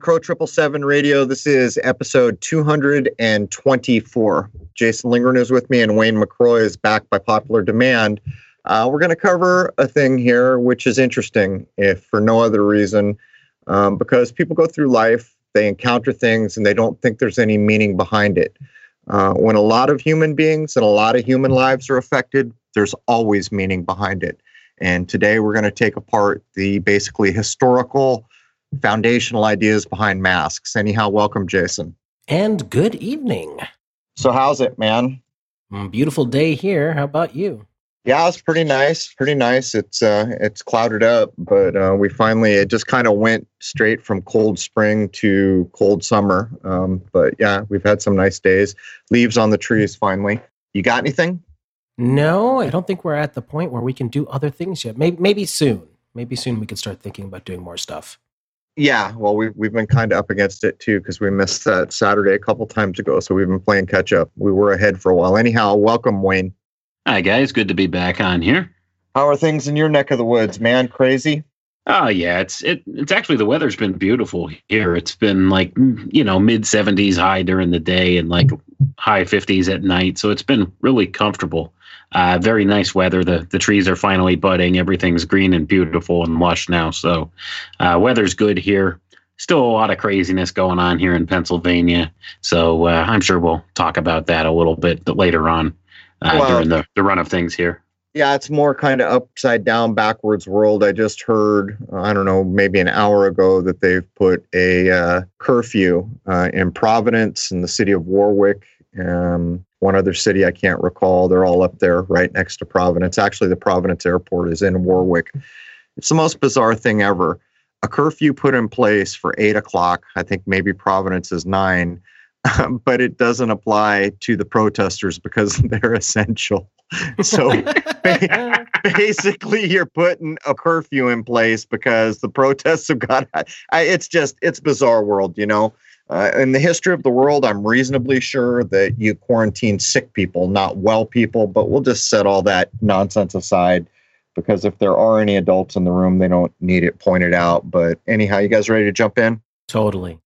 Crow Triple Seven Radio. This is episode 224. Jason Lingren is with me, and Wayne McCroy is back by popular demand. Uh, we're going to cover a thing here which is interesting, if for no other reason, um, because people go through life, they encounter things, and they don't think there's any meaning behind it. Uh, when a lot of human beings and a lot of human lives are affected, there's always meaning behind it. And today we're going to take apart the basically historical, foundational ideas behind masks. Anyhow, welcome, Jason. And good evening. So, how's it, man? Mm, Beautiful day here. How about you? Yeah, it's pretty nice. Pretty nice. It's uh, it's clouded up, but uh, we finally it just kind of went straight from cold spring to cold summer. Um, but yeah, we've had some nice days. Leaves on the trees finally. You got anything? No, I don't think we're at the point where we can do other things yet. Maybe, maybe soon. Maybe soon we can start thinking about doing more stuff. Yeah, well, we've we've been kind of up against it too because we missed that Saturday a couple times ago, so we've been playing catch up. We were ahead for a while. Anyhow, welcome, Wayne. Hi guys, good to be back on here. How are things in your neck of the woods, man? Crazy? Oh yeah, it's it it's actually the weather's been beautiful here. It's been like mm, you know mid 70s high during the day and like high 50s at night, so it's been really comfortable. Uh, very nice weather. The the trees are finally budding. Everything's green and beautiful and lush now. So uh, weather's good here. Still a lot of craziness going on here in Pennsylvania. So uh, I'm sure we'll talk about that a little bit later on uh, Well- during the, the run of things here. Yeah, it's more kind of upside down, backwards world. I just heard, I don't know, maybe an hour ago that they've put a uh, curfew uh, in Providence in the city of Warwick. Um, one other city I can't recall. They're all up there right next to Providence. Actually, the Providence airport is in Warwick. It's the most bizarre thing ever. A curfew put in place for eight o'clock. I think maybe Providence is nine, but it doesn't apply to the protesters because they're essential. So basically you're putting a curfew in place because the protests have got I, it's just it's bizarre world you know uh, in the history of the world i'm reasonably sure that you quarantine sick people not well people but we'll just set all that nonsense aside because if there are any adults in the room they don't need it pointed out but anyhow you guys ready to jump in totally.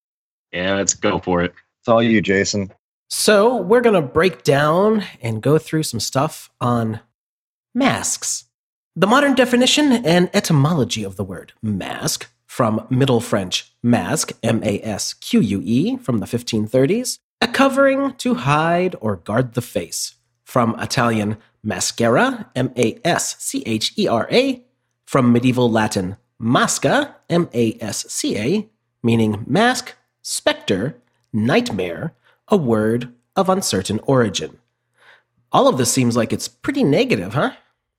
Yeah, let's go for it. it's all you jason So we're going to break down and go through some stuff on masks. The modern definition and etymology of the word mask, from Middle French masque, M A S Q U E, from the 1530s, a covering to hide or guard the face, from Italian maschera, M A S C H E R A, from medieval Latin masca, M A S C A, meaning mask, specter, nightmare, a word of uncertain origin. All of this seems like it's pretty negative, huh?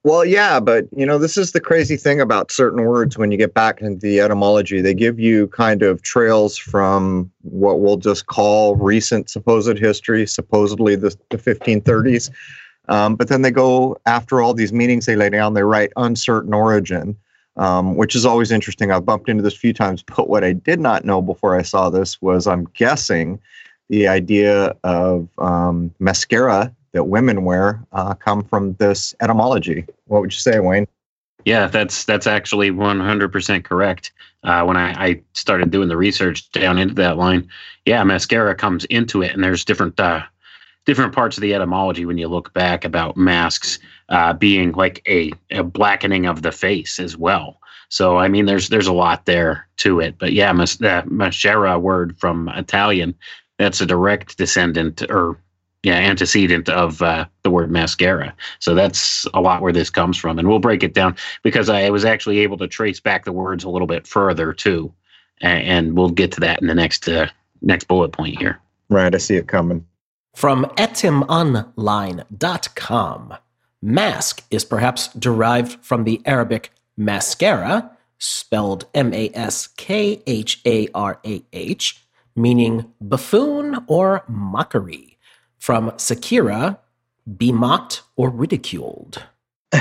Well, yeah, but you know, this is the crazy thing about certain words when you get back into the etymology. They give you kind of trails from what we'll just call recent supposed history, supposedly the, the 1530s. Um, but then they go after all these meanings they lay down, they write uncertain origin, um, which is always interesting. I've bumped into this a few times, but what I did not know before I saw this was I'm guessing the idea of um, mascara that women wear uh, come from this etymology. What would you say, Wayne? Yeah, that's that's actually 100% correct. Uh, when I, I started doing the research down into that line, yeah, mascara comes into it, and there's different uh, different parts of the etymology when you look back about masks uh, being like a, a blackening of the face as well. So I mean, there's there's a lot there to it, but yeah, mas- mascara word from Italian, that's a direct descendant or yeah antecedent of uh, the word mascara. So that's a lot where this comes from, and we'll break it down because I was actually able to trace back the words a little bit further too, and, and we'll get to that in the next uh, next bullet point here. Right, I see it coming. From etymonline.com, mask is perhaps derived from the Arabic mascara, spelled M A S K H A R A H, meaning buffoon or mockery. From sakhira, be mocked or ridiculed.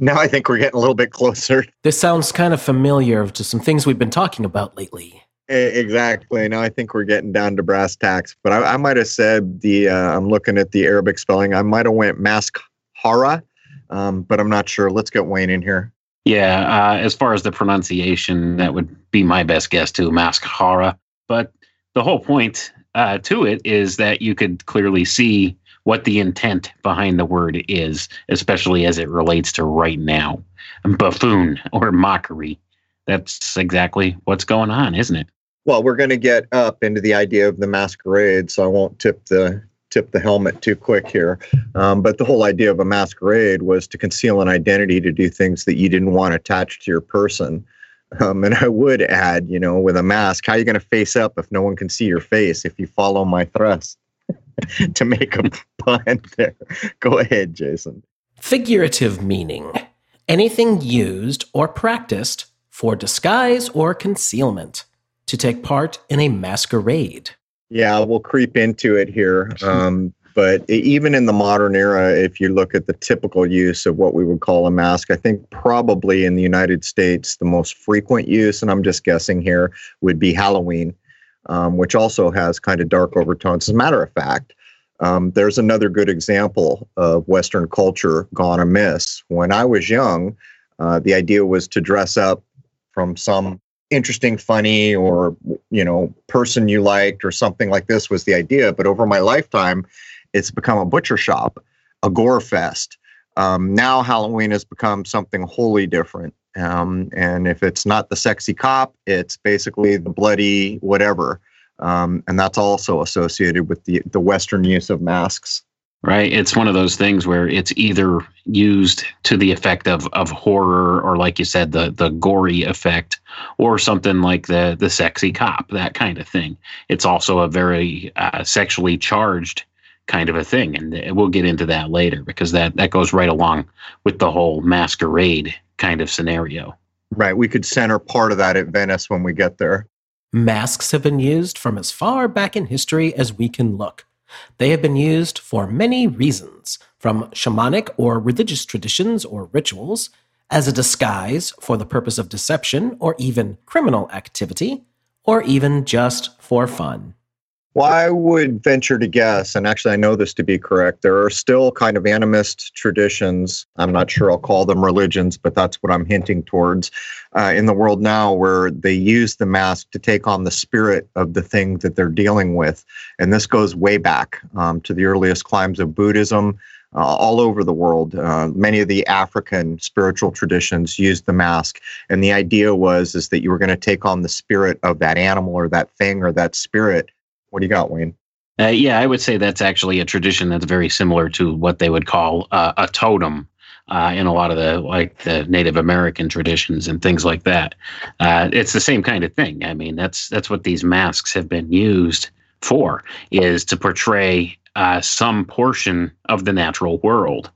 now I think we're getting a little bit closer. This sounds kind of familiar to some things we've been talking about lately. Exactly. Now I think we're getting down to brass tacks. But I, I might have said the. Uh, I'm looking at the Arabic spelling. I might have went mask hara, um, but I'm not sure. Let's get Wayne in here. Yeah, uh, as far as the pronunciation, that would be my best guess too, mascara. But the whole point uh, to it is that you could clearly see what the intent behind the word is, especially as it relates to right now. Buffoon or mockery. That's exactly what's going on, isn't it? Well, we're going to get up into the idea of the masquerade, so I won't tip the tip the helmet too quick here. Um, but the whole idea of a masquerade was to conceal an identity to do things that you didn't want attached to your person. Um, and I would add, you know, with a mask, how are you going to face up if no one can see your face if you follow my thrust? to make a pun there. Go ahead, Jason. Figurative meaning anything used or practiced for disguise or concealment, to take part in a masquerade. Yeah, we'll creep into it here. Um, but even in the modern era, if you look at the typical use of what we would call a mask, I think probably in the United States, the most frequent use, and I'm just guessing here, would be Halloween, um, which also has kind of dark overtones. As a matter of fact, um, there's another good example of Western culture gone amiss. When I was young, uh, the idea was to dress up from some interesting, funny, or you know, person you liked, or something like this was the idea. But over my lifetime, it's become a butcher shop, a gore fest. Um, now Halloween has become something wholly different. Um, and if it's not the sexy cop, it's basically the bloody whatever. Um, and that's also associated with the the Western use of masks. Right. It's one of those things where it's either used to the effect of of horror, or like you said, the the gory effect, or something like the the sexy cop, that kind of thing. It's also a very uh, sexually charged kind of a thing, and we'll get into that later because that that goes right along with the whole masquerade kind of scenario. Right. We could center part of that at Venice when we get there. Masks have been used from as far back in history as we can look. They have been used for many reasons, from shamanic or religious traditions or rituals, as a disguise for the purpose of deception or even criminal activity, or even just for fun. Well, I would venture to guess, and actually I know this to be correct, there are still kind of animist traditions. I'm not sure I'll call them religions, but that's what I'm hinting towards uh, in the world now, where they use the mask to take on the spirit of the thing that they're dealing with. And this goes way back um, to the earliest climes of Buddhism. Uh, all over the world. Uh, many of the African spiritual traditions used the mask, and the idea was is that you were going to take on the spirit of that animal or that thing or that spirit what do you got, Wayne? Uh, yeah, I would say that's actually a tradition that's very similar to what they would call uh, a totem uh, in a lot of the like the Native American traditions and things like that. Uh, it's the same kind of thing. I mean, that's that's what these masks have been used for is to portray uh, some portion of the natural world.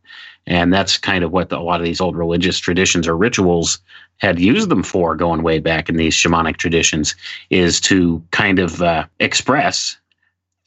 And that's kind of what the, a lot of these old religious traditions or rituals had used them for going way back in these shamanic traditions is to kind of uh, express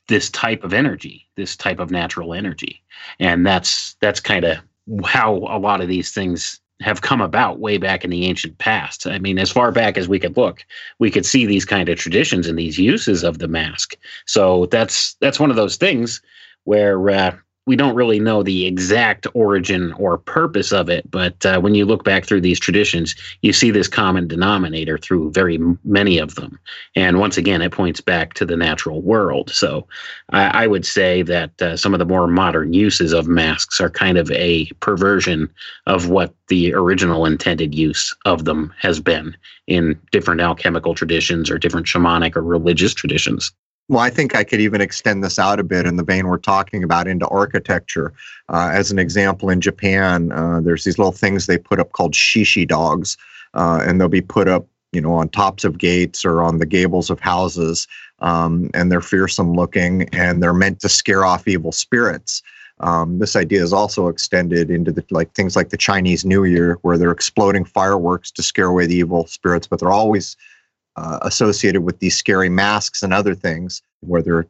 this type of energy, this type of natural energy. And that's that's kind of how a lot of these things have come about way back in the ancient past. I mean, as far back as we could look, we could see these kind of traditions and these uses of the mask. So that's that's one of those things where uh, we don't really know the exact origin or purpose of it, but uh, when you look back through these traditions, you see this common denominator through very many of them. And once again, it points back to the natural world. So I, I would say that uh, some of the more modern uses of masks are kind of a perversion of what the original intended use of them has been in different alchemical traditions or different shamanic or religious traditions. Well, I think I could even extend this out a bit in the vein we're talking about into architecture. Uh, as an example, in Japan, uh, there's these little things they put up called shishi dogs, uh, and they'll be put up, you know, on tops of gates or on the gables of houses, um, and they're fearsome looking, and they're meant to scare off evil spirits. Um, this idea is also extended into the like things like the Chinese New Year, where they're exploding fireworks to scare away the evil spirits, but they're always uh, associated with these scary masks and other things where they're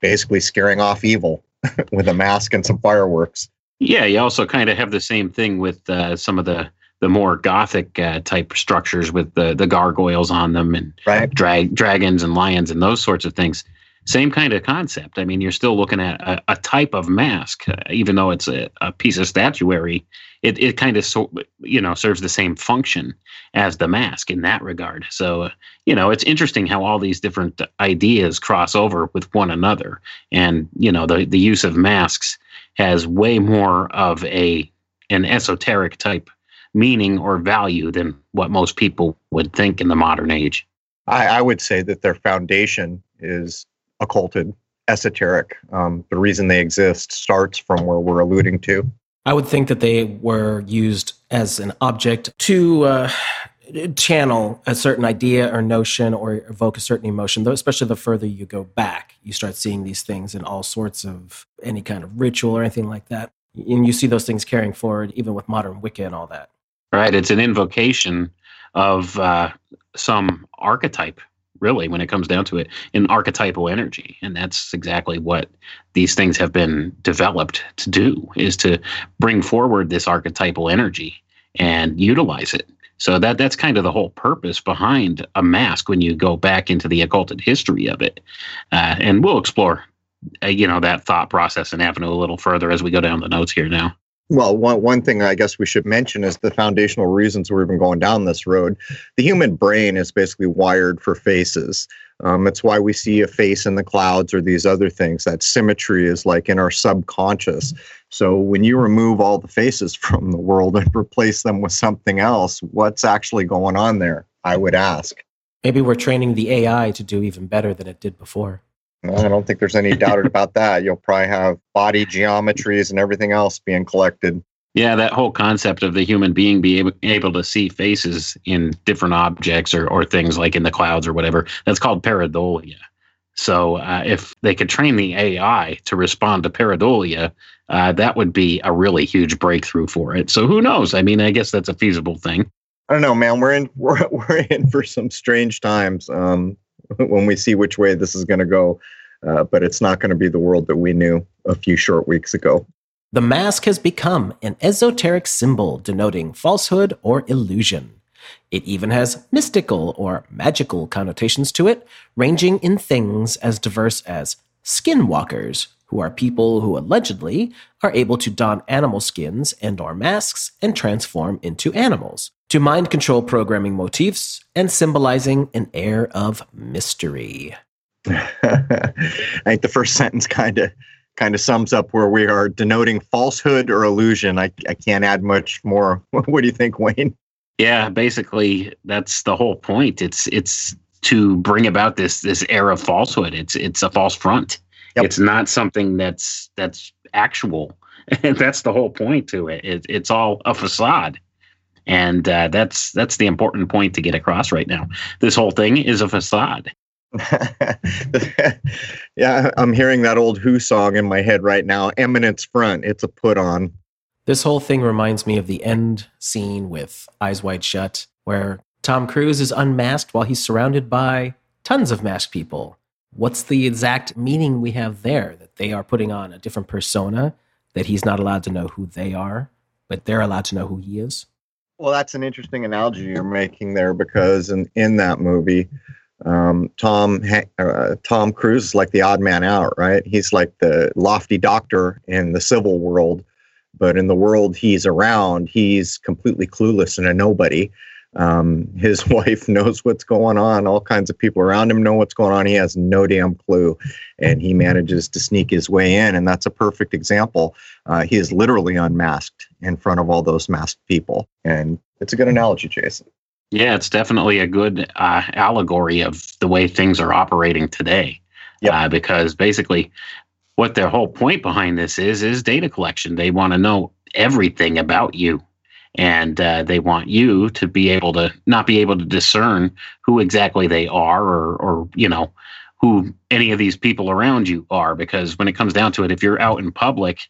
basically scaring off evil with a mask and some fireworks. Yeah, you also kind of have the same thing with uh, some of the the more gothic uh, type structures with the the gargoyles on them and right. drag dragons and lions and those sorts of things. Same kind of concept. I mean, you're still looking at a, a type of mask, uh, even though it's a, a, piece of statuary. It it kind of so, you know serves the same function as the mask in that regard. So uh, you know, it's interesting how all these different ideas cross over with one another, and you know, the the use of masks has way more of a an esoteric type meaning or value than what most people would think in the modern age. I, I would say that their foundation is occulted, esoteric. Um, the reason they exist starts from where we're alluding to. I would think that they were used as an object to uh, channel a certain idea or notion or evoke a certain emotion, though, especially the further you go back, you start seeing these things in all sorts of any kind of ritual or anything like that. And you see those things carrying forward even with modern Wicca and all that. Right. It's an invocation of uh, some archetype really when it comes down to it in archetypal energy. And that's exactly what these things have been developed to do is to bring forward this archetypal energy and utilize it. So that that's kind of the whole purpose behind a mask when you go back into the occulted history of it. Uh, and we'll explore uh, you know that thought process and avenue a little further as we go down the notes here now well, one, one thing I guess we should mention is the foundational reasons we're even going down this road. The human brain is basically wired for faces. Um, it's why we see a face in the clouds or these other things. That symmetry is like in our subconscious. So when you remove all the faces from the world and replace them with something else, what's actually going on there? I would ask. Maybe we're training the AI to do even better than it did before. I don't think there's any doubt about that. You'll probably have body geometries and everything else being collected. Yeah, that whole concept of the human being being able, to see faces in different objects or, or things like in the clouds or whatever, that's called pareidolia. So uh, if they could train the AI to respond to pareidolia, uh, that would be a really huge breakthrough for it. So who knows? I mean, I guess that's a feasible thing. I don't know, man. We're in we're we're in for some strange times. Um, when we see which way this is going to go. Uh, but it's not going to be the world that we knew a few short weeks ago. The mask has become an esoteric symbol denoting falsehood or illusion. It even has mystical or magical connotations to it, ranging in things as diverse as skinwalkers, who are people who allegedly are able to don animal skins and or masks and transform into animals, to mind control programming motifs and symbolizing an air of mystery. I think the first sentence kind of kind of sums up where we are denoting falsehood or illusion. I, I can't add much more. what do you think, Wayne? Yeah, basically that's the whole point. It's it's to bring about this this air of falsehood. It's it's a false front. Yep. It's not something that's that's actual. And that's the whole point to it. it it's all a facade and uh, that's that's the important point to get across right now. This whole thing is a facade. yeah, I'm hearing that old Who song in my head right now. Eminence front. It's a put on. This whole thing reminds me of the end scene with Eyes Wide Shut, where Tom Cruise is unmasked while he's surrounded by tons of masked people. What's the exact meaning we have there? That they are putting on a different persona, that he's not allowed to know who they are, but they're allowed to know who he is? Well, that's an interesting analogy you're making there because in, in that movie, um, Tom uh, Tom Cruise is like the odd man out, right? He's like the lofty doctor in the civil world, but in the world he's around, he's completely clueless and a nobody. Um, his wife knows what's going on. All kinds of people around him know what's going on. He has no damn clue, and he manages to sneak his way in. And that's a perfect example. Uh, he is literally unmasked in front of all those masked people, and it's a good analogy, Jason. Yeah, it's definitely a good uh, allegory of the way things are operating today. Yep. Uh, because basically, what their whole point behind this is is data collection. They want to know everything about you and uh, they want you to be able to not be able to discern who exactly they are or or you know who any of these people around you are. Because when it comes down to it if you're out in public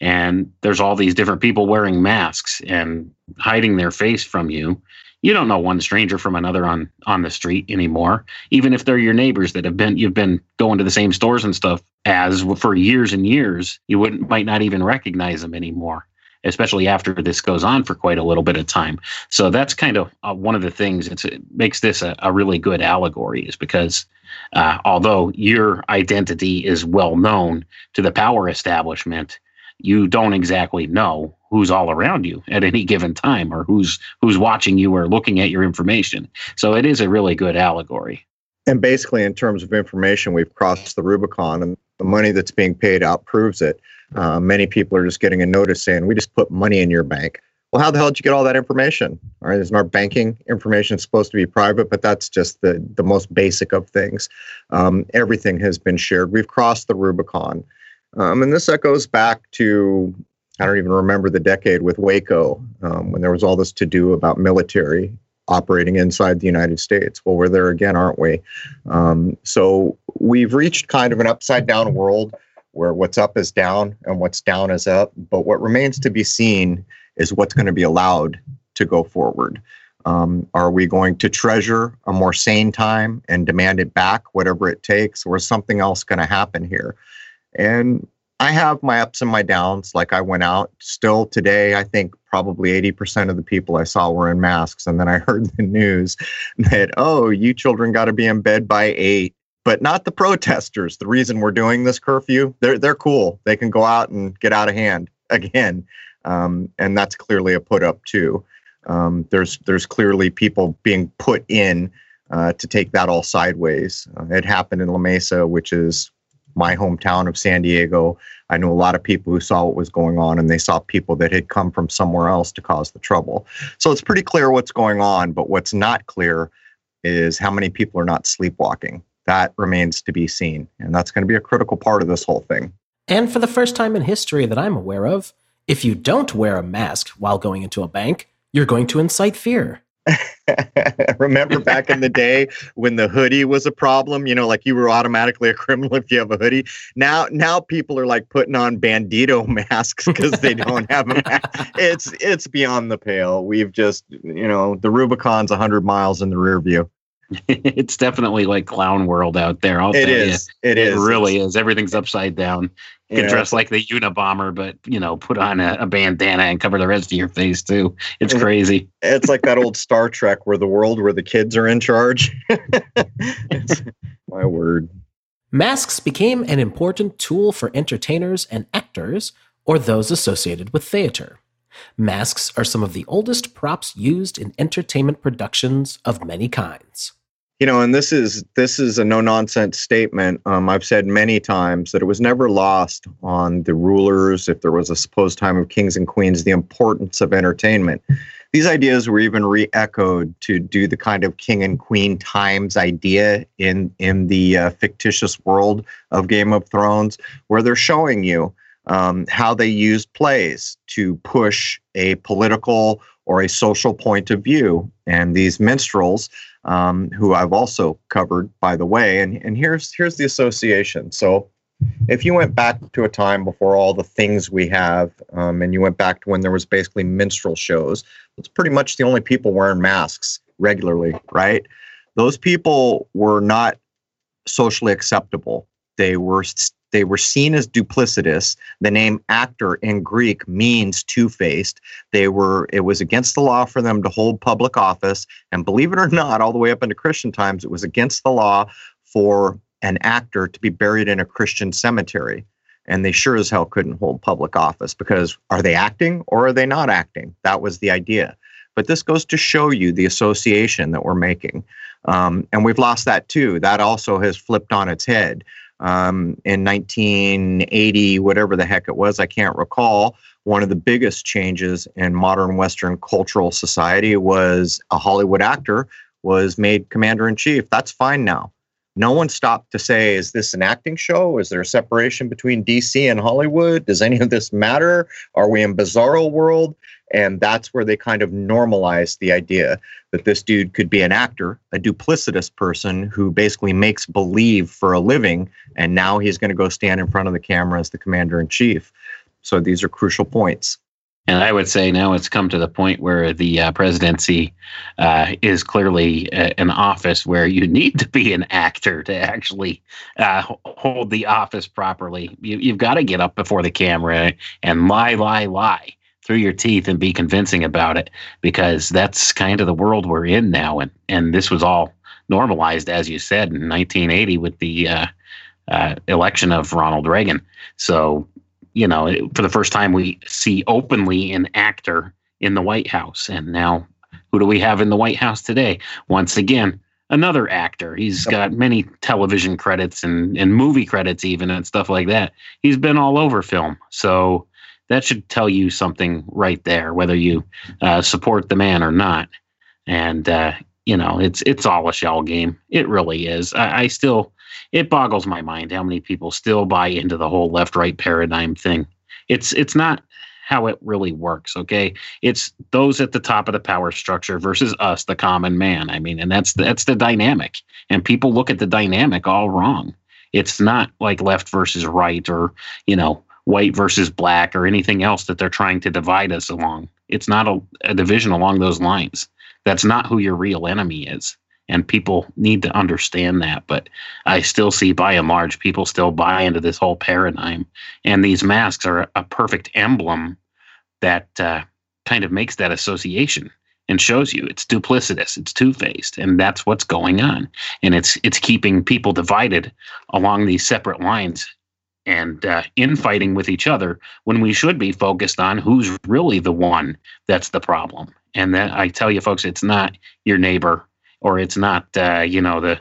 and there's all these different people wearing masks and hiding their face from you you don't know one stranger from another on on the street anymore. Even if they're your neighbors that have been you've been going to the same stores and stuff as for years and years you wouldn't might not even recognize them anymore especially after this goes on for quite a little bit of time. So that's kind of uh, one of the things. it makes this a, a, really good allegory, is because Uh, although your identity is well known to the power establishment, you don't exactly know who's all around you at any given time or who's who's watching you or looking at your information. So it is a really good allegory. And basically, in terms of information, we've crossed the Rubicon, and the money that's being paid out proves it. Uh, many people are just getting a notice saying, "We just put money in your bank." Well, how the hell did you get all that information? All right, isn't our banking information supposed to be private? But that's just the the most basic of things. Um, everything has been shared. We've crossed the Rubicon, um, and this echoes back to I don't even remember the decade with Waco um, when there was all this to do about military operating inside the United States. Well, we're there again, aren't we? Um, so we've reached kind of an upside down world where what's up is down and what's down is up. But what remains to be seen is what's going to be allowed to go forward. Um, are we going to treasure a more sane time and demand it back, whatever it takes, or is something else going to happen here? And I have my ups and my downs. Like I went out still today, I think probably 80% of the people I saw were in masks. And then I heard the news that, oh, you children got to be in bed by eight, but not the protesters. The reason we're doing this curfew, they're, they're cool. They can go out and get out of hand again. Um, and that's clearly a put up too. Um, there's, there's clearly people being put in uh, to take that all sideways. Uh, it happened in La Mesa, which is my hometown of San Diego. I knew a lot of people who saw what was going on and they saw people that had come from somewhere else to cause the trouble. So it's pretty clear what's going on, but what's not clear is how many people are not sleepwalking. That remains to be seen. And that's going to be a critical part of this whole thing. And for the first time in history that I'm aware of, if you don't wear a mask while going into a bank, you're going to incite fear. Remember back in the day when the hoodie was a problem, you know, like you were automatically a criminal if you have a hoodie. Now now people are like putting on bandito masks because they don't have a mask. It's it's beyond the pale. We've just, you know, the Rubicon's 100 miles in the rear view. it's definitely like clown world out there. I'll it is. You. It is. It really it's, is. Everything's upside down. You can dress like the Unabomber, but you know, put on a, a, bandana and cover the rest of your face too. It's crazy. It's like that old Star Trek where the world where the kids are in charge. my word. Masks became an important tool for entertainers and actors, or those associated with theater. Masks are some of the oldest props used in entertainment productions of many kinds. You know, and this is this is a no nonsense statement. Um, I've said many times that it was never lost on the rulers, if there was a supposed time of kings and queens, the importance of entertainment. These ideas were even re-echoed to do the kind of king and queen times idea in in the uh, fictitious world of Game of Thrones, where they're showing you um, how they use plays to push a political or a social point of view. And these minstrels, um, who I've also covered, by the way, and, and here's here's the association. So if you went back to a time before all the things we have, um, and you went back to when there was basically minstrel shows, it's pretty much the only people wearing masks regularly, right? Those people were not socially acceptable. They were they were seen as duplicitous. The name actor in Greek means two-faced. They were it was against the law for them to hold public office, and believe it or not, all the way up into Christian times, it was against the law for an actor to be buried in a Christian cemetery. And they sure as hell couldn't hold public office because are they acting or are they not acting? That was the idea. But this goes to show you the association that we're making. Um, and we've lost that too. That also has flipped on its head um, in 1980, whatever the heck it was, I can't recall. One of the biggest changes in modern Western cultural society was a Hollywood actor was made commander in chief. That's fine now. No one stopped to say, is this an acting show? Is there a separation between DC and Hollywood? Does any of this matter? Are we in bizarro world? And that's where they kind of normalized the idea that this dude could be an actor, a duplicitous person who basically makes believe for a living. And now he's going to go stand in front of the camera as the commander in chief. So these are crucial points. And I would say now it's come to the point where the uh, presidency uh, is clearly a, uh, an office where you need to be an actor to actually uh, hold the office properly. You, you've got to get up before the camera and lie, lie, lie through your teeth and be convincing about it because that's kind of the world we're in now and and this was all normalized, as you said, in 1980 with the uh, uh, election of Ronald Reagan. So, you know, for the first time, we see openly an actor in the White House. And now, who do we have in the White House today? Once again, another actor. He's got many television credits and, and movie credits, even and stuff like that. He's been all over film. So, that should tell you something right there, whether you uh, support the man or not. And uh, you know, it's it's all a shell game. It really is. I, I still, it boggles my mind how many people still buy into the whole left-right paradigm thing. It's it's not how it really works. Okay, it's those at the top of the power structure versus us, the common man. I mean, and that's that's the dynamic. And people look at the dynamic all wrong. It's not like left versus right, or you know, white versus black, or anything else that they're trying to divide us along. It's not a, a division along those lines that's not who your real enemy is and people need to understand that but i still see by and large people still buy into this whole paradigm. And these masks are a perfect emblem that uh, kind of makes that association and shows you it's duplicitous it's two-faced and that's what's going on. And it's it's keeping people divided along these separate lines and uh, infighting with each other when we should be focused on who's really the one that's the problem. And that I tell you, folks, it's not your neighbor or it's not uh, you know the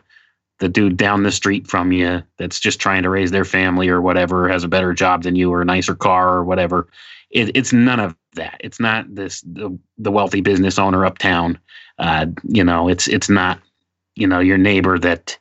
the dude down the street from you that's just trying to raise their family or whatever has a better job than you or a nicer car or whatever. It, it's none of that. It's not this the, the wealthy business owner uptown. Uh, you know, it's it's not you know your neighbor that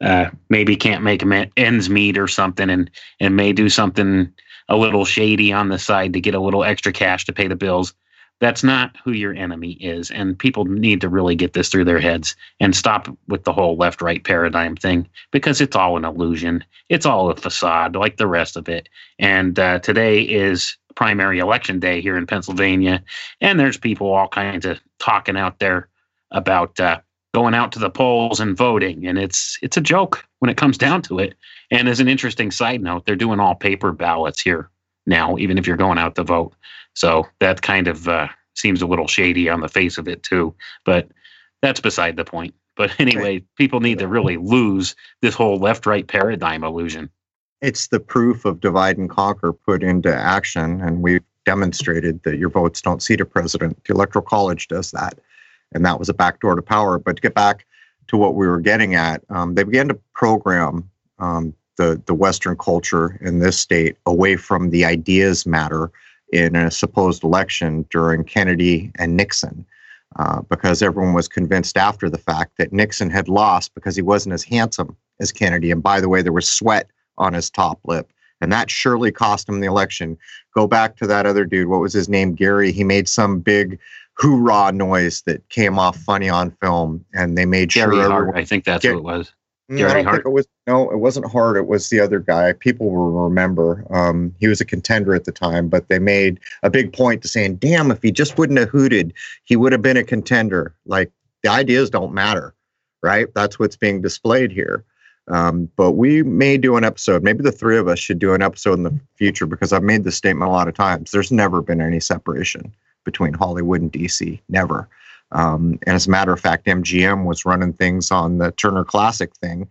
uh, maybe can't make ends meet or something and and may do something a little shady on the side to get a little extra cash to pay the bills that's not who your enemy is. And people need to really get this through their heads and stop with the whole left right paradigm thing because it's all an illusion. It's all a facade, like the rest of it. And uh, today is primary election day here in Pennsylvania. And there's people all kinds of talking out there about uh, going out to the polls and voting. And it's it's a joke when it comes down to it. And as an interesting side note, they're doing all paper ballots here now, even if you're going out to vote. So that kind of uh, seems a little shady on the face of it too. But that's beside the point. But anyway, people need to really lose this whole left-right paradigm illusion. It's the proof of divide and conquer put into action, and we've demonstrated that your votes don't seat a president. The Electoral College does that, and that was a backdoor to power. But to get back to what we were getting at, um, they began to program um, the the Western culture in this state away from the ideas matter in a supposed election during Kennedy and Nixon, uh, because everyone was convinced after the fact that Nixon had lost because he wasn't as handsome as Kennedy. And by the way, there was sweat on his top lip. And that surely cost him the election. Go back to that other dude. What was his name? Gary. He made some big hoorah noise that came off funny on film. And they made Gary sure. Hart, I think that's who it was. I don't Hart? think it was. No, it wasn't Hart. It was the other guy. People will remember. Um, he was a contender at the time, but they made a big point to saying, "Damn, if he just wouldn't have hooted, he would have been a contender." Like the ideas don't matter, right? That's what's being displayed here. Um, but we may do an episode. Maybe the three of us should do an episode in the future because I've made this statement a lot of times. There's never been any separation between Hollywood and DC. Never. Um, and as a matter of fact, MGM was running things on the Turner Classic thing.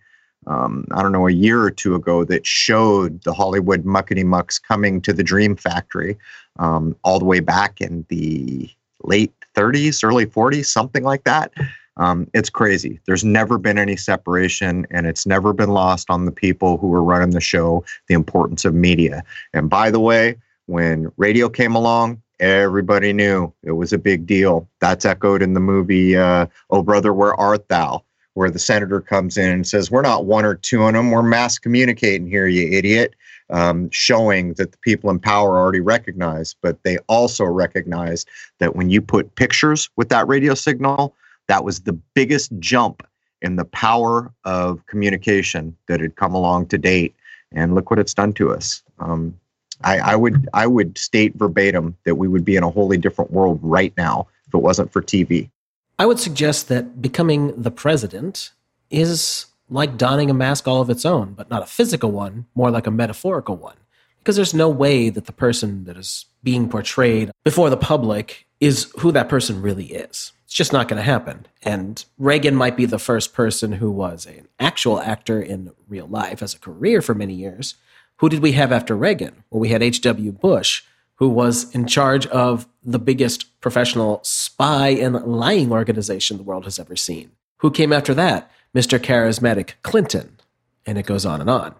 Um, I don't know, a year or two ago that showed the Hollywood muckety mucks coming to the Dream Factory um, all the way back in the late 30s, early 40s, something like that. Um, it's crazy. There's never been any separation, and it's never been lost on the people who were running the show the importance of media. And by the way, when radio came along, everybody knew it was a big deal. That's echoed in the movie uh, "Oh Brother, Where Art Thou," where the senator comes in and says, "We're not one or two on them. We're mass communicating here, you idiot." Um, showing that the people in power already recognize, but they also recognized that when you put pictures with that radio signal, that was the biggest jump in the power of communication that had come along to date. And look what it's done to us. Um, I, I would I would state verbatim that we would be in a wholly different world right now if it wasn't for TV. I would suggest that becoming the president is like donning a mask all of its own, but not a physical one, more like a metaphorical one. Because there's no way that the person that is being portrayed before the public is who that person really is. It's just not going to happen. And Reagan might be the first person who was an actual actor in real life as a career for many years. Who did we have after Reagan? Well, we had H.W. Bush, who was in charge of the biggest professional spy and lying organization the world has ever seen. Who came after that? Mr. Charismatic Clinton. And it goes on and on.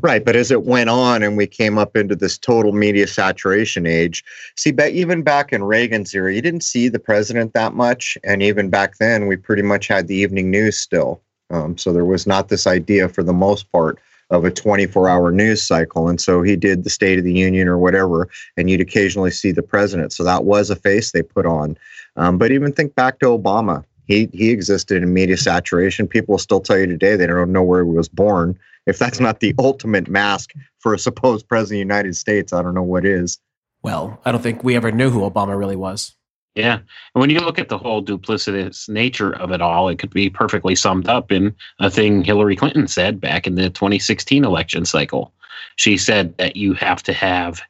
Right, but as it went on and we came up into this total media saturation age, see, but even back in Reagan's era, you didn't see the president that much, and even back then, we pretty much had the evening news still. Um, so there was not this idea, for the most part, of a 24-hour news cycle, and so he did the State of the Union or whatever, and you'd occasionally see the president. So that was a face they put on. Um, but even think back to Obama. He he existed in media saturation. People still tell you today they don't know where he was born if that's not the ultimate mask for a supposed president of the United States, I don't know what is. Well, I don't think we ever knew who Obama really was. Yeah. And when you look at the whole duplicitous nature of it all, it could be perfectly summed up in a thing Hillary Clinton said back in the 2016 election cycle. She said that you have to have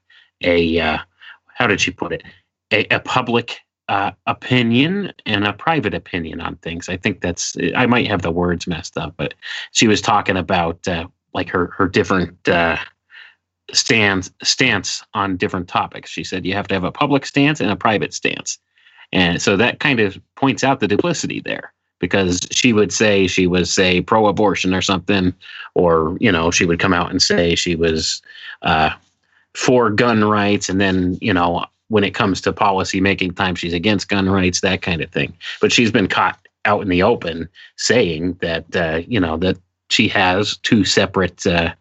a, uh, how did she put it? A, a public uh, opinion and a private opinion on things. I think that's I might have the words messed up, but she was talking about uh, like her her different uh, stance stance on different topics. She said you have to have a public stance and a private stance, and so that kind of points out the duplicity there because she would say she was say pro-abortion or something, or you know she would come out and say she was uh, for gun rights, and then you know when it comes to policy making time she's against gun rights that kind of thing. But she's been caught out in the open saying that uh, you know that she has two separate uh,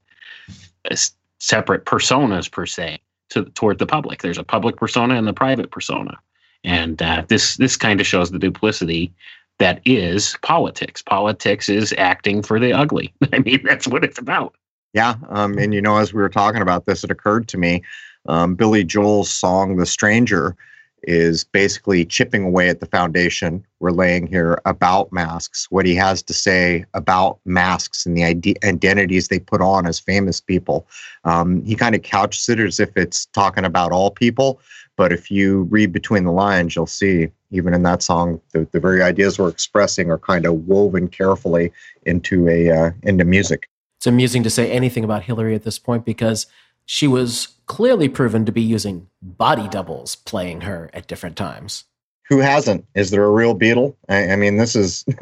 separate personas per se to toward the public. There's a public persona and the private persona and uh, this this kind of shows the duplicity that is politics. Politics is acting for the ugly. I mean that's what it's about. Yeah um, and you know as we were talking about this it occurred to me um, Billy Joel's song "The Stranger" is basically chipping away at the foundation we're laying here about masks, what he has to say about masks and the ide- identities they put on as famous people. Um, he kind of couches it as if it's talking about all people, but if you read between the lines, you'll see even in that song, the, the very ideas we're expressing are kind of woven carefully into a uh, into music. It's amusing to say anything about Hillary at this point because she was clearly proven to be using body doubles playing her at different times. Who hasn't? Is there a real Beatle? I, I mean, this is.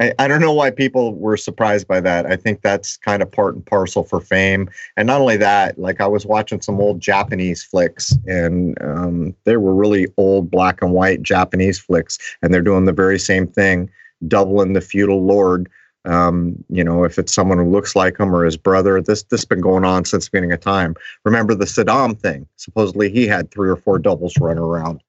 I, I don't know why people were surprised by that. I think that's kind of part and parcel for fame. And not only that, like I was watching some old Japanese flicks, and um, they were really old black and white Japanese flicks, and they're doing the very same thing, doubling the feudal lord um, you know, if it's someone who looks like him or his brother, this this has been going on since the beginning of time. Remember the Saddam thing? Supposedly he had three or four doubles running around.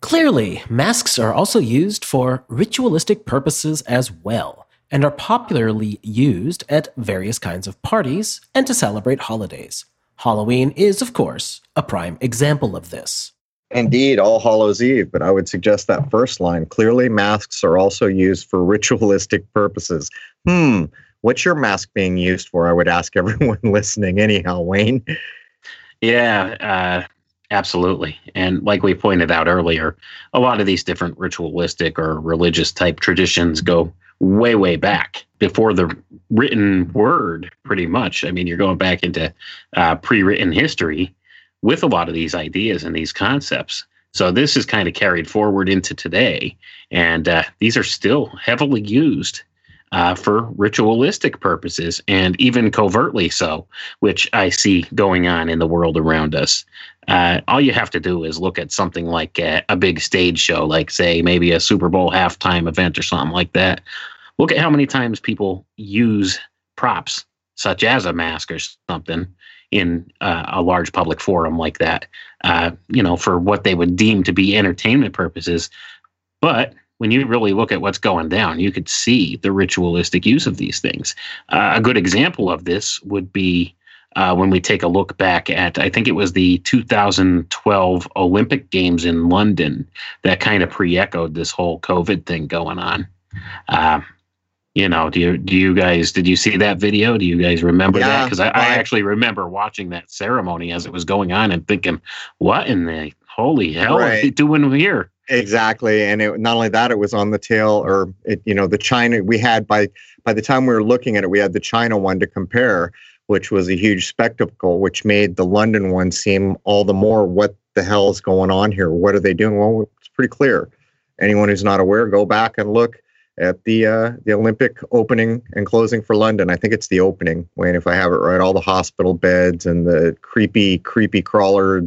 Clearly, masks are also used for ritualistic purposes as well, and are popularly used at various kinds of parties and to celebrate holidays. Halloween is, of course, a prime example of this. Indeed, All Hallows Eve, but I would suggest that first line. Clearly, masks are also used for ritualistic purposes. Hmm, what's your mask being used for? I would ask everyone listening, anyhow, Wayne. Yeah, uh, absolutely. And like we pointed out earlier, a lot of these different ritualistic or religious type traditions go way, way back before the written word, pretty much. I mean, you're going back into uh, pre written history with a lot of these ideas and these concepts. So this is kind of carried forward into today, and uh, these are still heavily used uh, for ritualistic purposes and even covertly so, which I see going on in the world around us. Uh, all you have to do is look at something like a, a big stage show, like, say, maybe a Super Bowl halftime event or something like that. Look at how many times people use props, such as a mask or something, in uh, a large public forum like that, uh, you know, for what they would deem to be entertainment purposes. But when you really look at what's going down, you could see the ritualistic use of these things. Uh, a good example of this would be uh, when we take a look back at, I think it was the 2012 Olympic Games in London that kind of pre echoed this whole COVID thing going on. You know, do you do you guys did you see that video? Do you guys remember yeah, that? Because I, I, actually remember watching that ceremony as it was going on and thinking, what in the holy hell right. are they doing here? Exactly, and it, not only that, it was on the tail, or it, you know, the China we had by by the time we were looking at it, we had the China one to compare, which was a huge spectacle, which made the London one seem all the more what the hell is going on here? What are they doing? Well, it's pretty clear. Anyone who's not aware, go back and look at the uh, the Olympic opening and closing for London. I think it's the opening, Wayne, if I have it right. All the hospital beds and the creepy, creepy crawler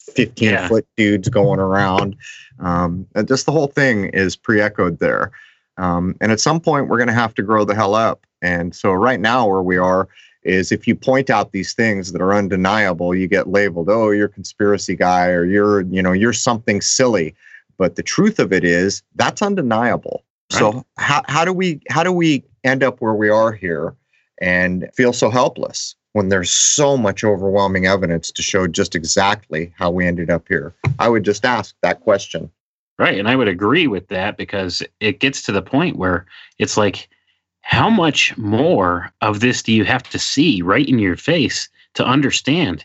15 yeah. foot dudes going around. Um, and just the whole thing is pre echoed there. Um, and at some point, we're going to have to grow the hell up. And so, right now, where we are is if you point out these things that are undeniable, you get labeled, oh, you're a conspiracy guy or you're, you know, you're something silly. But the truth of it is that's undeniable. Right. So how, how do we how do we end up where we are here and feel so helpless? when there's so much overwhelming evidence to show just exactly how we ended up here? I would just ask that question. Right. And I would agree with that because it gets to the point where it's like, how much more of this do you have to see right in your face to understand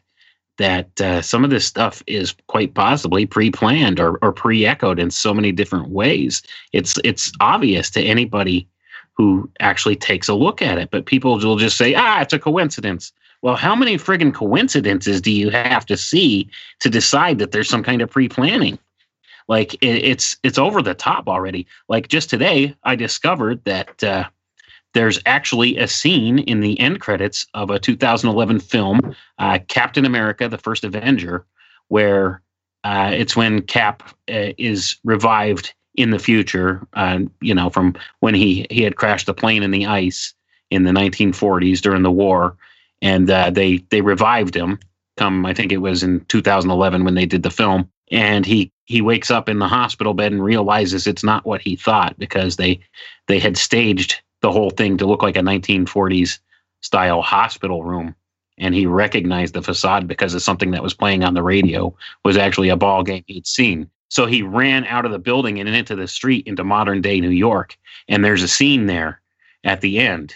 that uh, some of this stuff is quite possibly pre-planned or, or pre-echoed in so many different ways? It's it's obvious to anybody who actually takes a look at it. But people will just say, ah, it's a coincidence. Well, how many friggin' coincidences do you have to see to decide that there's some kind of pre-planning? Like it, it's it's over the top already. Like just today, I discovered that uh, there's actually a scene in the end credits of a 2011 film, uh, Captain America: The First Avenger, where uh, it's when Cap uh, is revived in the future, uh, you know, from when he he had crashed the plane in the ice in the 1940s during the war, and uh, they they revived him. Come, I think it was in 2011 when they did the film, and he he wakes up in the hospital bed and realizes it's not what he thought because they they had staged the whole thing to look like a 1940s style hospital room and he recognized the facade because of something that was playing on the radio was actually a ball game he'd seen so he ran out of the building and into the street into modern day New York. And there's a scene there at the end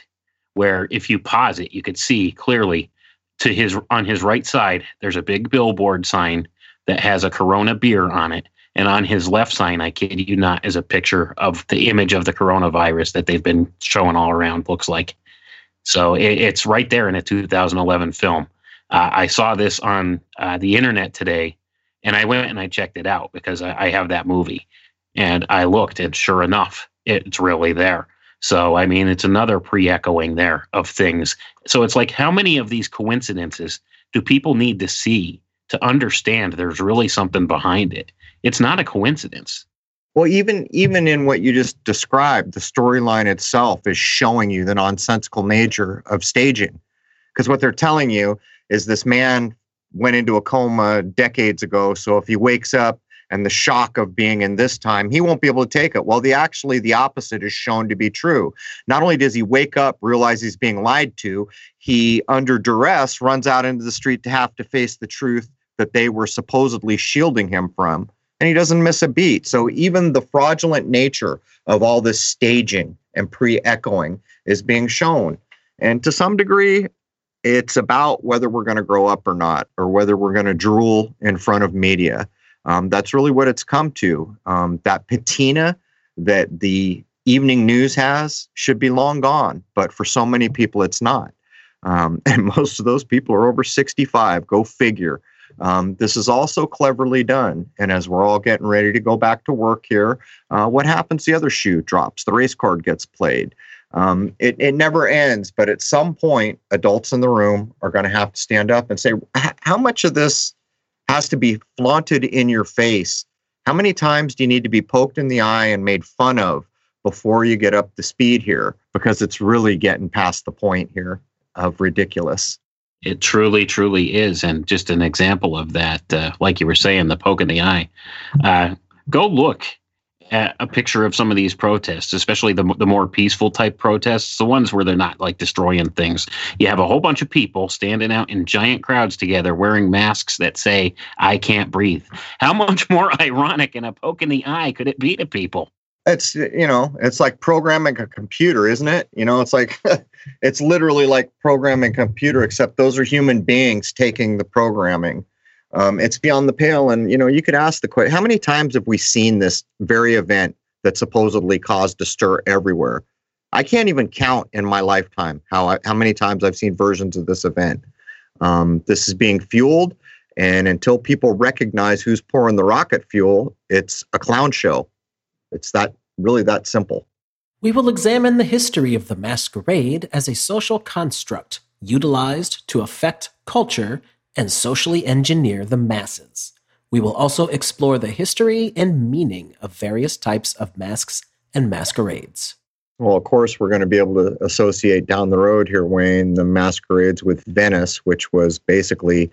where if you pause it, you could see clearly to his on his right side, there's a big billboard sign that has a Corona beer on it. And on his left sign, I kid you not, is a picture of the image of the coronavirus that they've been showing all around, looks like. So it, it's right there in a 2011 film. Uh, I saw this on uh, the internet today and I went and I checked it out because I, I have that movie. And I looked, and sure enough, it's really there. So, I mean, it's another pre echoing there of things. So, it's like, how many of these coincidences do people need to see to understand there's really something behind it? It's not a coincidence. Well, even even in what you just described, the storyline itself is showing you the nonsensical nature of staging. Because what they're telling you is this man went into a coma decades ago. So if he wakes up and the shock of being in this time, he won't be able to take it. Well, the actually the opposite is shown to be true. Not only does he wake up, realize he's being lied to, he under duress runs out into the street to have to face the truth that they were supposedly shielding him from. And he doesn't miss a beat. So even the fraudulent nature of all this staging and pre-echoing is being shown. And to some degree, it's about whether we're going to grow up or not, or whether we're going to drool in front of media. Um, that's really what it's come to. Um, that patina that the evening news has should be long gone, but for so many people, it's not. Um, and most of those people are over 65. Go figure. Um, this is also cleverly done. And as we're all getting ready to go back to work here, uh, what happens? The other shoe drops, the race card gets played. Um, it, it never ends, but at some point, adults in the room are going to have to stand up and say, how much of this has to be flaunted in your face? How many times do you need to be poked in the eye and made fun of before you get up to speed here? Because it's really getting past the point here of ridiculous. It truly, truly is. And just an example of that, uh, like you were saying, the poke in the eye. Uh, go look at a picture of some of these protests, especially the the more peaceful type protests, the ones where they're not like destroying things. You have a whole bunch of people standing out in giant crowds together wearing masks that say "I can't breathe." How much more ironic and a poke in the eye could it be to people? It's you know, it's like programming a computer, isn't it? You know, it's like it's literally like programming a computer, except those are human beings taking the programming. Um, it's beyond the pale. And, you know, you could ask the question how many times have we seen this very event that supposedly caused a stir everywhere? I can't even count in my lifetime how, I, how many times I've seen versions of this event. Um, this is being fueled. And until people recognize who's pouring the rocket fuel, it's a clown show. It's that really that simple. We will examine the history of the masquerade as a social construct utilized to affect culture and socially engineer the masses. We will also explore the history and meaning of various types of masks and masquerades. Well, of course, we're going to be able to associate down the road here, Wayne, the masquerades with Venice, which was basically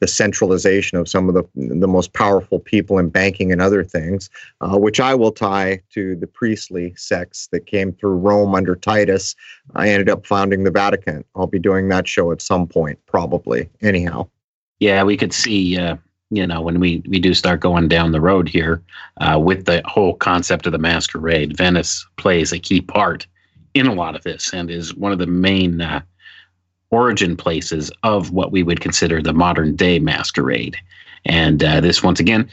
the centralization of some of the the most powerful people in banking and other things, uh, which I will tie to the priestly sects that came through Rome under Titus. I ended up founding the Vatican. I'll be doing that show at some point, probably. Anyhow. Yeah, we could see. Uh, you know, when we we do start going down the road here uh, with the whole concept of the masquerade, Venice plays a key part in a lot of this and is one of the main uh, origin places of what we would consider the modern day masquerade. And uh, this, once again,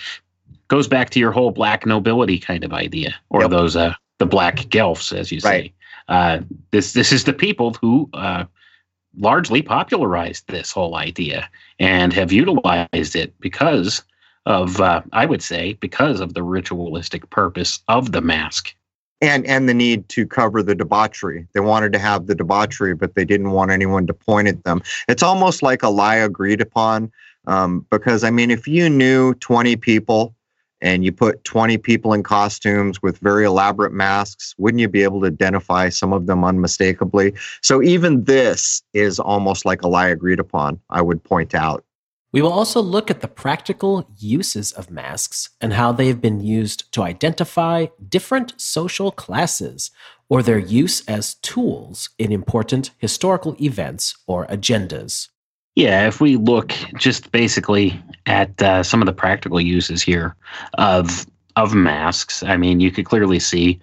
goes back to your whole black nobility kind of idea, or yep. those uh, the black guelphs, as you say. Right. Uh, this this is the people who uh, largely popularized this whole idea and have utilized it because of, uh, I would say, because of the ritualistic purpose of the mask and and the need to cover the debauchery. They wanted to have the debauchery, but they didn't want anyone to point at them. It's almost like a lie agreed upon, um, because I mean, if you knew twenty people and you put 20 people in costumes with very elaborate masks, wouldn't you be able to identify some of them unmistakably? So even this is almost like a lie agreed upon, I would point out. We will also look at the practical uses of masks and how they have been used to identify different social classes or their use as tools in important historical events or agendas. Yeah, if we look just basically at uh, some of the practical uses here of of masks, I mean, you could clearly see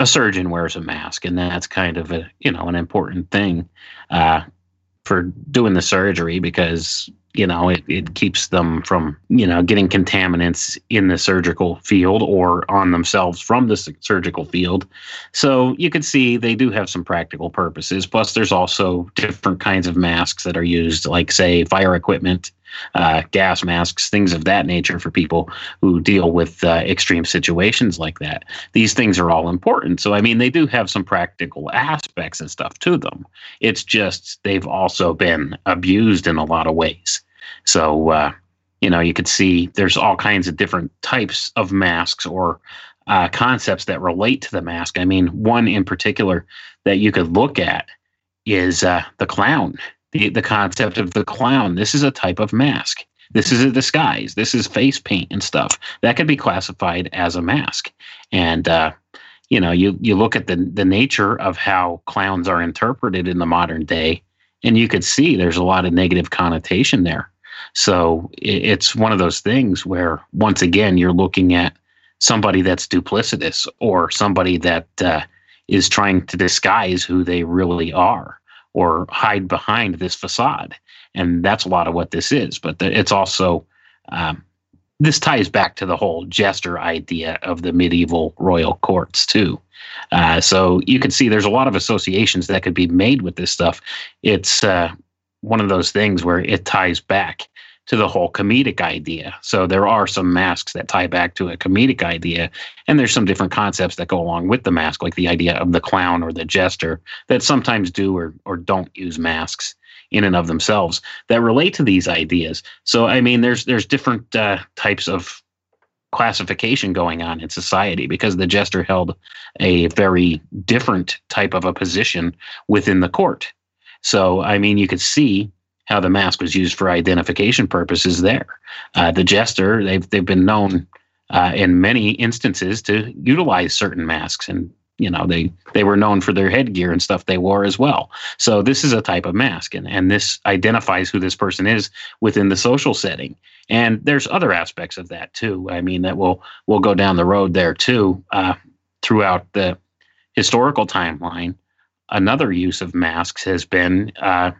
a surgeon wears a mask, and that's kind of a you know an important thing uh, for doing the surgery because you know it, it keeps them from you know getting contaminants in the surgical field or on themselves from the surgical field. So you can see they do have some practical purposes. Plus there's also different kinds of masks that are used like say fire equipment uh, gas masks things of that nature for people who deal with uh, extreme situations like that. These things are all important. So i mean they do have some practical aspects and stuff to them. It's just they've also been abused in a lot of ways so, uh, you know, you could see there's all kinds of different types of masks or uh, concepts that relate to the mask. I mean, one in particular that you could look at is uh, the clown, the, the concept of the clown. This is a type of mask. This is a disguise. This is face paint and stuff. That could be classified as a mask. And, uh, you know, you, you look at the, the nature of how clowns are interpreted in the modern day, and you could see there's a lot of negative connotation there. So it's one of those things where, once again, you're looking at somebody that's duplicitous or somebody that uh, is trying to disguise who they really are or hide behind this facade. And that's a lot of what this is. But it's also, um, this ties back to the whole jester idea of the medieval royal courts, too. Uh, so you can see there's a lot of associations that could be made with this stuff. It's uh, one of those things where it ties back to the whole comedic idea. So there are some masks that tie back to a comedic idea, and there's some different concepts that go along with the mask, like the idea of the clown or the jester, that sometimes do or or don't use masks in and of themselves that relate to these ideas. So I mean, there's there's different uh, types of classification going on in society because the jester held a very different type of a position within the court. So I mean, you could see how the mask was used for identification purposes there. Uh, the jester, they've they've been known uh, in many instances to utilize certain masks, and you know they they were known for their headgear and stuff they wore as well. So this is a type of mask, and and this identifies who this person is within the social setting. And there's other aspects of that too. I mean that will will go down the road there too uh, throughout the historical timeline. Another use of masks has been uh,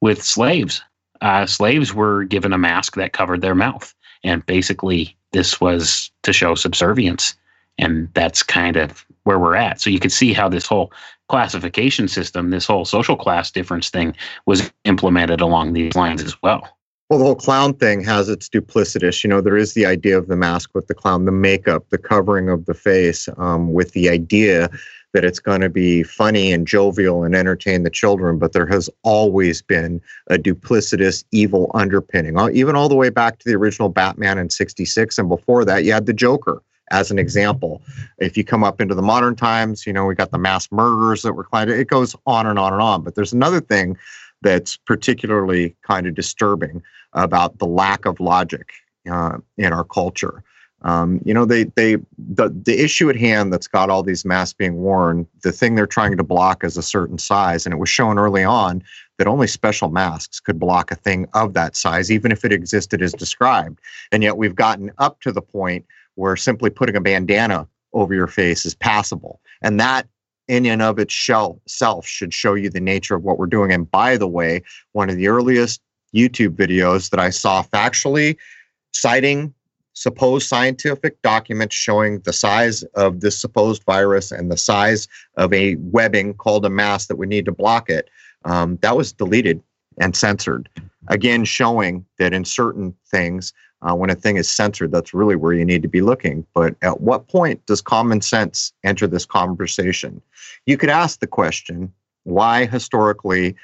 with slaves. uh, slaves were given a mask that covered their mouth. And basically, this was to show subservience. And that's kind of where we're at. So you could see how this whole classification system, this whole social class difference thing was implemented along these lines as well. Well, the whole clown thing has its duplicitous. You know, there is the idea of the mask with the clown, the makeup, the covering of the face, um, with the idea that it's going to be funny and jovial and entertain the children. But there has always been a duplicitous, evil underpinning, even all the way back to the original Batman in 66. And before that, you had the Joker as an example. If you come up into the modern times, you know, we got the mass murderers that were climbed. It goes on and on and on. But there's another thing that's particularly kind of disturbing about the lack of logic uh, in our culture. Um, you know, they they the the issue at hand that's got all these masks being worn. The thing they're trying to block is a certain size, and it was shown early on that only special masks could block a thing of that size, even if it existed as described. And yet, we've gotten up to the point where simply putting a bandana over your face is passable, and that in and of itself should show you the nature of what we're doing. And by the way, one of the earliest YouTube videos that I saw factually citing supposed scientific documents showing the size of this supposed virus and the size of a webbing called a mass that would need to block it, um, that was deleted and censored. Again, showing that in certain things, uh, when a thing is censored, that's really where you need to be looking. But at what point does common sense enter this conversation? You could ask the question why historically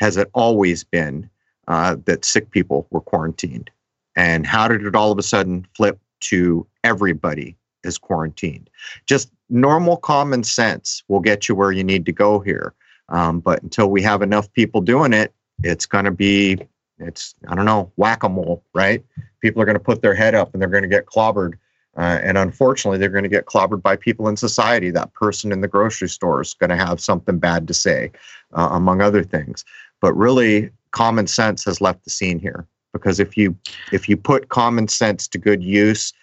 has it always been uh, that sick people were quarantined? And how did it all of a sudden flip to everybody is quarantined? Just normal common sense will get you where you need to go here. Um, but until we have enough people doing it, it's going to be, it's, I don't know, whack a mole, right? People are going to put their head up and they're going to get clobbered. Uh, and unfortunately, they're going to get clobbered by people in society. That person in the grocery store is going to have something bad to say, uh, among other things. But really, common sense has left the scene here because if you if you put common sense to good use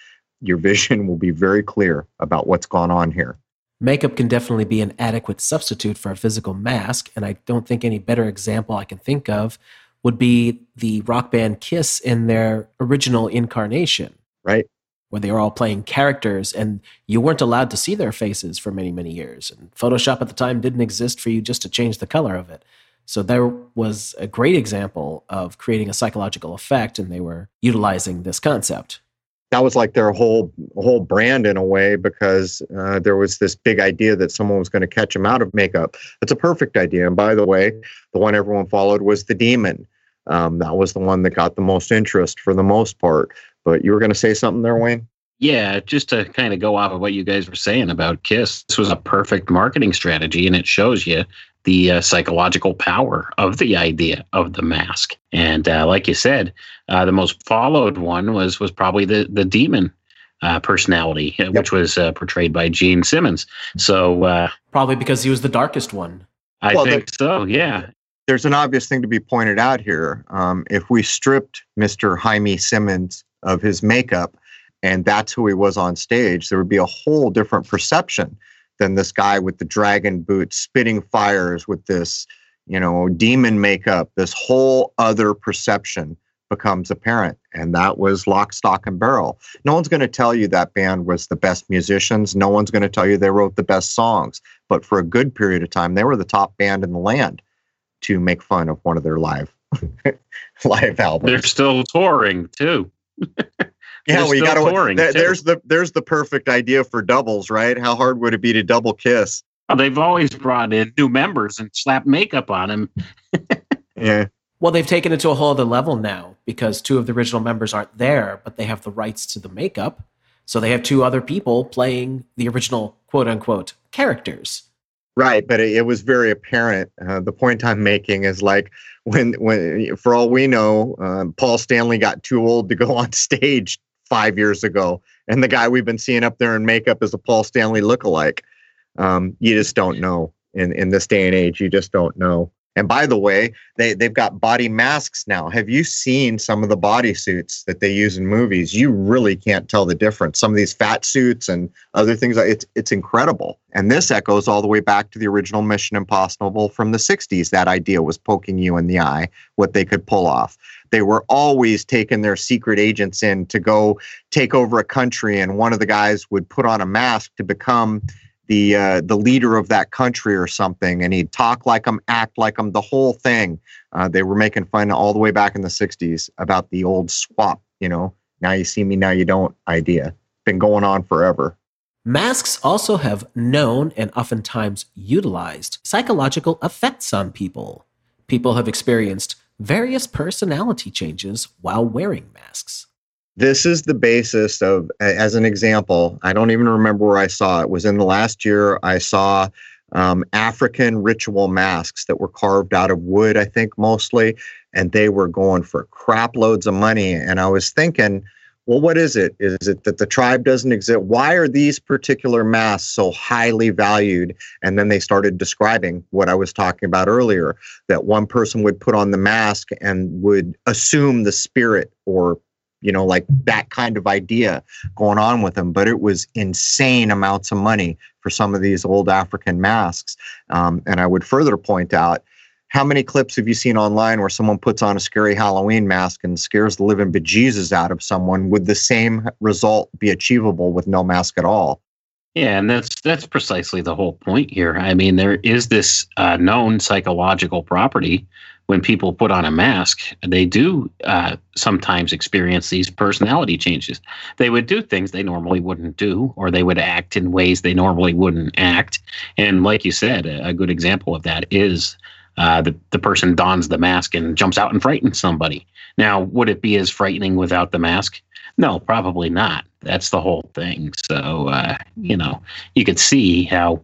your vision will be very clear about what's gone on here. Makeup can definitely be an adequate substitute for a physical mask and i don't think any better example i can think of would be the rock band kiss in their original incarnation. Right. Where they were all playing characters and you weren't allowed to see their faces for many many years. And photoshop at the time didn't exist for you just to change the color of it so there was a great example of creating a psychological effect, and they were utilizing this concept. That was like their whole whole brand in a way, because uh, there was this big idea that someone was going to catch them out of makeup. It's a perfect idea. And by the way, the one everyone followed was the demon. Um, that was the one that got the most interest for the most part. But you were going to say something there, Wayne? Yeah, just to kind of go off of what you guys were saying about Kiss, this was a perfect marketing strategy, and it shows you the uh, psychological power of the idea of the mask. And uh, like you said, uh, the most followed one was was probably the the demon uh, personality, uh, yep. which was uh, portrayed by Gene Simmons. So probably because he was the darkest one. I well, think so. Yeah. There's an obvious thing to be pointed out here. Um, if we stripped Mr. Jaime Simmons of his makeup, and that's who he was on stage, there would be a whole different perception than this guy with the dragon boots spitting fires with this, you know, demon makeup. This whole other perception becomes apparent. And that was lock, stock, and barrel. No one's going to tell you that band was the best musicians. No one's going to tell you they wrote the best songs. But for a good period of time, they were the top band in the land to make fun of one of their live live albums. They're still touring too. yeah, we got to. Th- there's the there's the perfect idea for doubles, right? How hard would it be to double kiss? Well, they've always brought in new members and slapped makeup on them. yeah. Well, they've taken it to a whole other level now because two of the original members aren't there, but they have the rights to the makeup. So they have two other people playing the original quote unquote characters. Right, but it, it was very apparent. Uh, the point I'm making is like when, when, for all we know, um, Paul Stanley got too old to go on stage five years ago, and the guy we've been seeing up there in makeup is a Paul Stanley lookalike. Um, you just don't know in in this day and age. You just don't know. And by the way, they, they've got body masks now. Have you seen some of the body suits that they use in movies? You really can't tell the difference. Some of these fat suits and other things, it's, it's incredible. And this echoes all the way back to the original Mission Impossible from the 60s. That idea was poking you in the eye, what they could pull off. They were always taking their secret agents in to go take over a country, and one of the guys would put on a mask to become the uh, the leader of that country or something, and he'd talk like him, act like him, the whole thing. Uh, they were making fun all the way back in the '60s about the old swap. You know, now you see me, now you don't idea. Been going on forever. Masks also have known and oftentimes utilized psychological effects on people. People have experienced various personality changes while wearing masks this is the basis of as an example i don't even remember where i saw it, it was in the last year i saw um, african ritual masks that were carved out of wood i think mostly and they were going for crap loads of money and i was thinking well what is it? Is it that the tribe doesn't exist? Why are these particular masks so highly valued? And then they started describing what i was talking about earlier that one person would put on the mask and would assume the spirit or you know, like that kind of idea going on with them. But it was insane amounts of money for some of these old African masks. Um, and I would further point out how many clips have you seen online where someone puts on a scary Halloween mask and scares the living bejesus out of someone? Would the same result be achievable with no mask at all? Yeah, and that's that's precisely the whole point here. I mean, there is this uh, known psychological property when people put on a mask, they do uh, sometimes experience these personality changes. They would do things they normally wouldn't do, or they would act in ways they normally wouldn't act. And like you said, a, good example of that is uh, the, the person dons the mask and jumps out and frightens somebody. Now, would it be as frightening without the mask? No, probably not. That's the whole thing. So, uh, you know, you could see how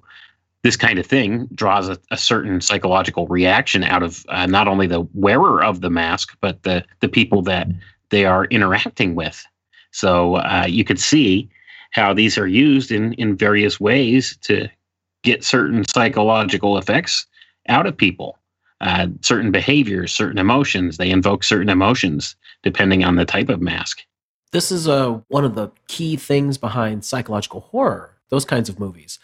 this kind of thing draws a, a certain psychological reaction out of uh, not only the wearer of the mask, but the, the people that they are interacting with. So uh, you could see how these are used in, in various ways to get certain psychological effects out of people. Uh, certain behaviors, certain emotions, they invoke certain emotions depending on the type of mask. This is uh, one of the key things behind psychological horror, those kinds of movies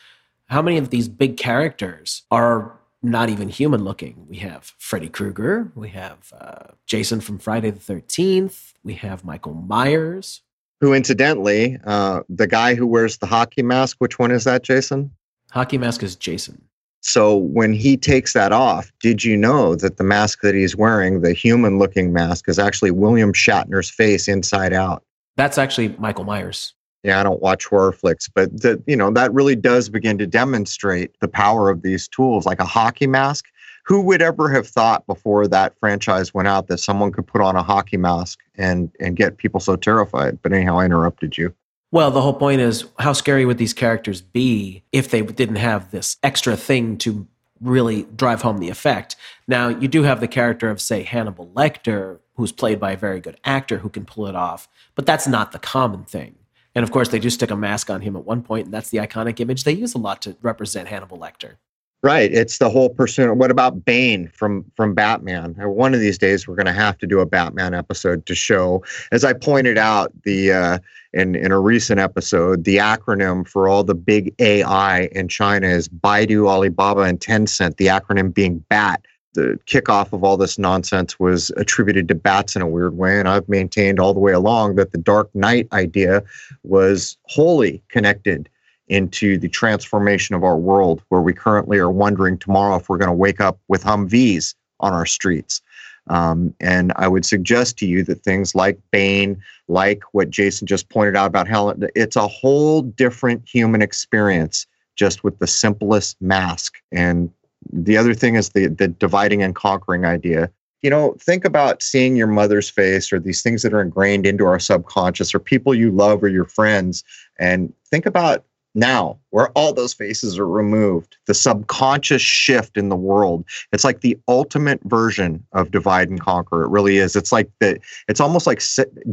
how many of these big characters are not even human looking? We have Freddy Krueger, we have uh, Jason from Friday the 13th, we have Michael Myers. Who, incidentally, uh, the guy who wears the hockey mask, which one is that, Jason? Hockey mask is Jason. So when he takes that off, did you know that the mask that he's wearing, the human looking mask, is actually William Shatner's face inside out? That's actually Michael Myers yeah, I don't watch horror flicks, but the, you know that really does begin to demonstrate the power of these tools, like a hockey mask. Who would ever have thought before that franchise went out that someone could put on a hockey mask and and get people so terrified? But anyhow, I interrupted you. Well, the whole point is how scary would these characters be if they didn't have this extra thing to really drive home the effect? Now, you do have the character of, say, Hannibal Lecter, who's played by a very good actor who can pull it off, but that's not the common thing. And of course, they do stick a mask on him at one point, and that's the iconic image they use a lot to represent Hannibal Lecter. Right. It's the whole persona. What about Bane from from Batman? One of these days, we're going to have to do a Batman episode to show. As I pointed out, the uh, in in a recent episode, the acronym for all the big AI in China is Baidu, Alibaba, and Tencent. The acronym being BAT the kickoff of all this nonsense was attributed to bats in a weird way. And I've maintained all the way along that the Dark Knight idea was wholly connected into the transformation of our world, where we currently are wondering tomorrow if we're going to wake up with Humvees on our streets. Um, and I would suggest to you that things like Bane, like what Jason just pointed out about Helen, it's a whole different human experience just with the simplest mask. And the other thing is the the dividing and conquering idea. You know, think about seeing your mother's face or these things that are ingrained into our subconscious or people you love or your friends and think about now where all those faces are removed the subconscious shift in the world. It's like the ultimate version of divide and conquer. It really is. It's like the it's almost like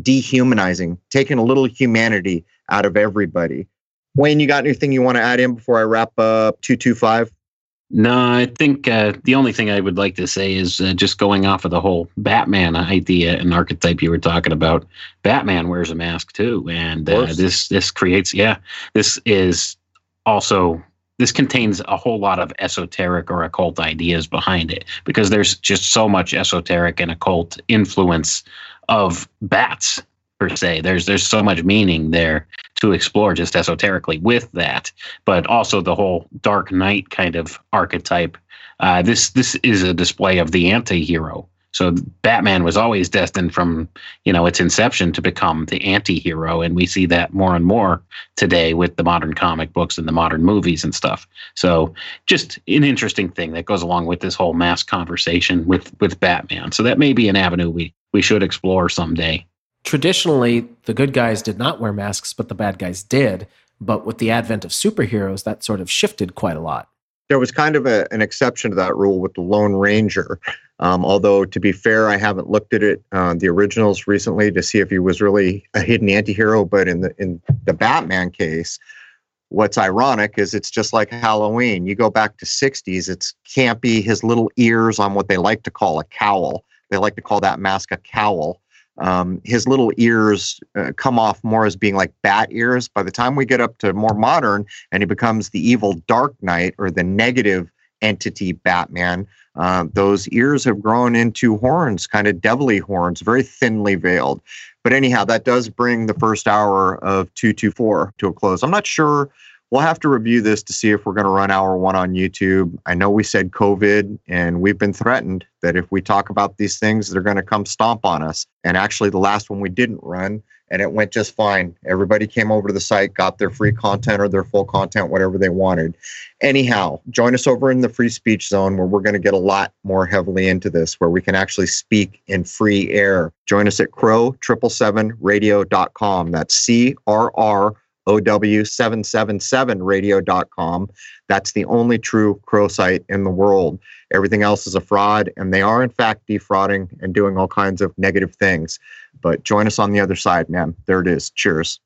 dehumanizing taking a little humanity out of everybody. Wayne you got anything you want to add in before i wrap up 225 No, I think uh, the only thing I would like to say is uh, just going off of the whole Batman idea and archetype you were talking about. Batman wears a mask too, and uh, this this creates yeah. This is also this contains a whole lot of esoteric or occult ideas behind it because there's just so much esoteric and occult influence of bats per se. There's there's so much meaning there to explore just esoterically with that, but also the whole Dark Knight kind of archetype. Uh, this this is a display of the anti-hero. So Batman was always destined from you know its inception to become the anti-hero, and we see that more and more today with the modern comic books and the modern movies and stuff. So just an interesting thing that goes along with this whole mass conversation with with Batman. So that may be an avenue we we should explore someday traditionally the good guys did not wear masks, but the bad guys did. But with the advent of superheroes, that sort of shifted quite a lot. There was kind of a, an exception to that rule with the Lone Ranger. Um, although, to be fair, I haven't looked at it, uh, the originals recently, to see if he was really a hidden antihero. But in the in the Batman case, what's ironic is it's just like Halloween. You go back to 60s, it's campy, his little ears on what they like to call a cowl. They like to call that mask a cowl um, his little ears uh, come off more as being like bat ears. By the time we get up to more modern and he becomes the evil Dark Knight or the negative entity Batman, uh, those ears have grown into horns, kind of devilly horns, very thinly veiled. But anyhow, that does bring the first hour of 224 to a close. I'm not sure we'll have to review this to see if we're going to run hour one on YouTube. I know we said COVID, and we've been threatened that if we talk about these things, they're going to come stomp on us. And actually, the last one we didn't run, and it went just fine. Everybody came over to the site, got their free content or their full content, whatever they wanted. Anyhow, join us over in the free speech zone where we're going to get a lot more heavily into this, where we can actually speak in free air. Join us at crow777radio.com. That's C R R OW777radio.com. That's the only true Crow site in the world. Everything else is a fraud, and they are, in fact, defrauding and doing all kinds of negative things. But join us on the other side, man. There it is. Cheers.